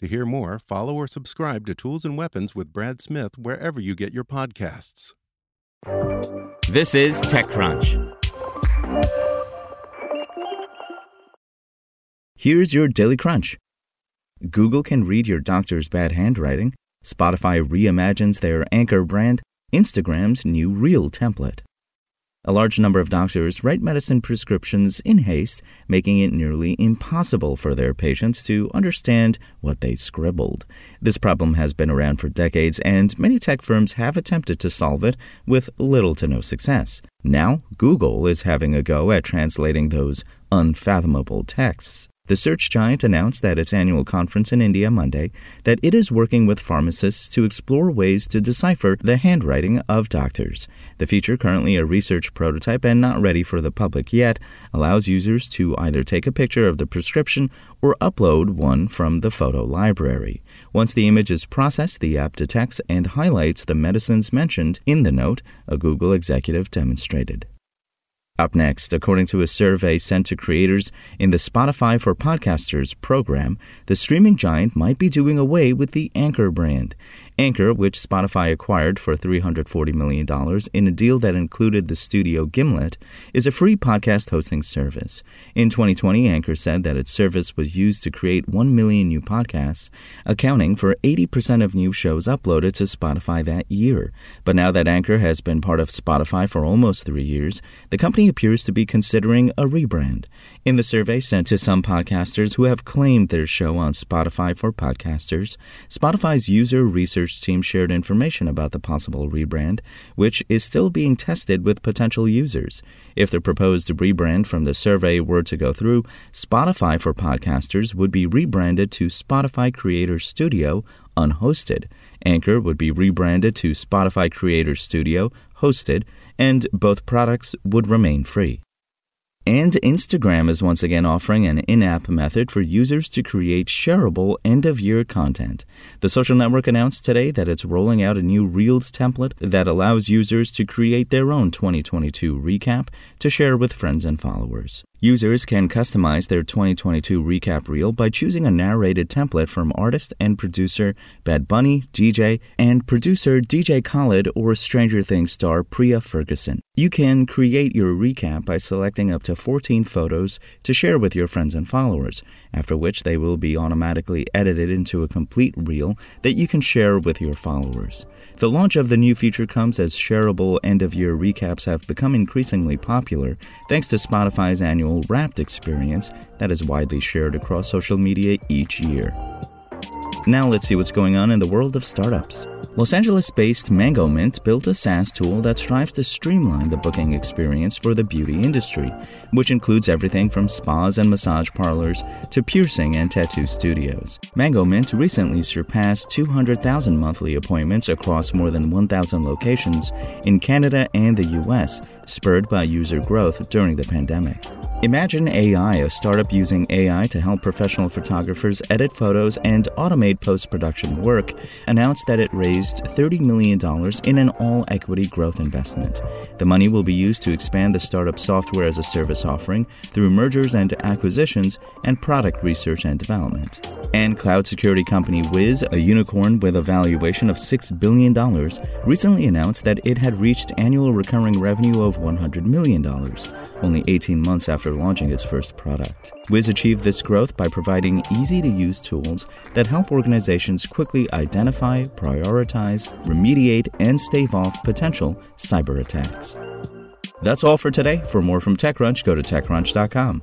To hear more, follow or subscribe to Tools and Weapons with Brad Smith wherever you get your podcasts. This is TechCrunch. Here's your Daily Crunch. Google can read your doctor's bad handwriting. Spotify reimagines their anchor brand. Instagram's new Reel template. A large number of doctors write medicine prescriptions in haste, making it nearly impossible for their patients to understand what they scribbled. This problem has been around for decades, and many tech firms have attempted to solve it with little to no success. Now, Google is having a go at translating those unfathomable texts. The search giant announced at its annual conference in India Monday that it is working with pharmacists to explore ways to decipher the handwriting of doctors. The feature, currently a research prototype and not ready for the public yet, allows users to either take a picture of the prescription or upload one from the photo library. Once the image is processed, the app detects and highlights the medicines mentioned in the note, a Google executive demonstrated. Up next, according to a survey sent to creators in the Spotify for Podcasters program, the streaming giant might be doing away with the Anchor brand. Anchor, which Spotify acquired for $340 million in a deal that included the studio Gimlet, is a free podcast hosting service. In 2020, Anchor said that its service was used to create 1 million new podcasts, accounting for 80% of new shows uploaded to Spotify that year. But now that Anchor has been part of Spotify for almost three years, the company appears to be considering a rebrand. In the survey sent to some podcasters who have claimed their show on Spotify for Podcasters, Spotify's user research team shared information about the possible rebrand, which is still being tested with potential users. If the proposed rebrand from the survey were to go through, Spotify for Podcasters would be rebranded to Spotify Creator Studio unhosted. Anchor would be rebranded to Spotify Creator Studio hosted, and both products would remain free. And Instagram is once again offering an in app method for users to create shareable end of year content. The social network announced today that it's rolling out a new Reels template that allows users to create their own 2022 recap to share with friends and followers. Users can customize their 2022 recap reel by choosing a narrated template from artist and producer Bad Bunny, DJ, and producer DJ Khaled or Stranger Things star Priah Ferguson. You can create your recap by selecting up to 14 photos to share with your friends and followers, after which they will be automatically edited into a complete reel that you can share with your followers. The launch of the new feature comes as shareable end of year recaps have become increasingly popular thanks to Spotify's annual Wrapped experience that is widely shared across social media each year. Now let's see what's going on in the world of startups. Los Angeles based Mangomint built a SaaS tool that strives to streamline the booking experience for the beauty industry, which includes everything from spas and massage parlors to piercing and tattoo studios. Mangomint recently surpassed 200,000 monthly appointments across more than 1,000 locations in Canada and the US, spurred by user growth during the pandemic. Imagen AI, a startup using AI to help professional photographers edit photos and automate post production work, announced that it raised $30 million in an all equity growth investment. The money will be used to expand the startup software as a service offering through mergers and acquisitions and product research and development. And cloud security company Wiz, a unicorn with a valuation of $6 billion, recently announced that it had reached annual recurring revenue of $100 million, only 18 months after launching its first product. Wiz achieved this growth by providing easy to use tools that help organizations quickly identify, prioritize, remediate, and stave off potential cyber attacks. That's all for today. For more from TechCrunch, go to TechCrunch.com.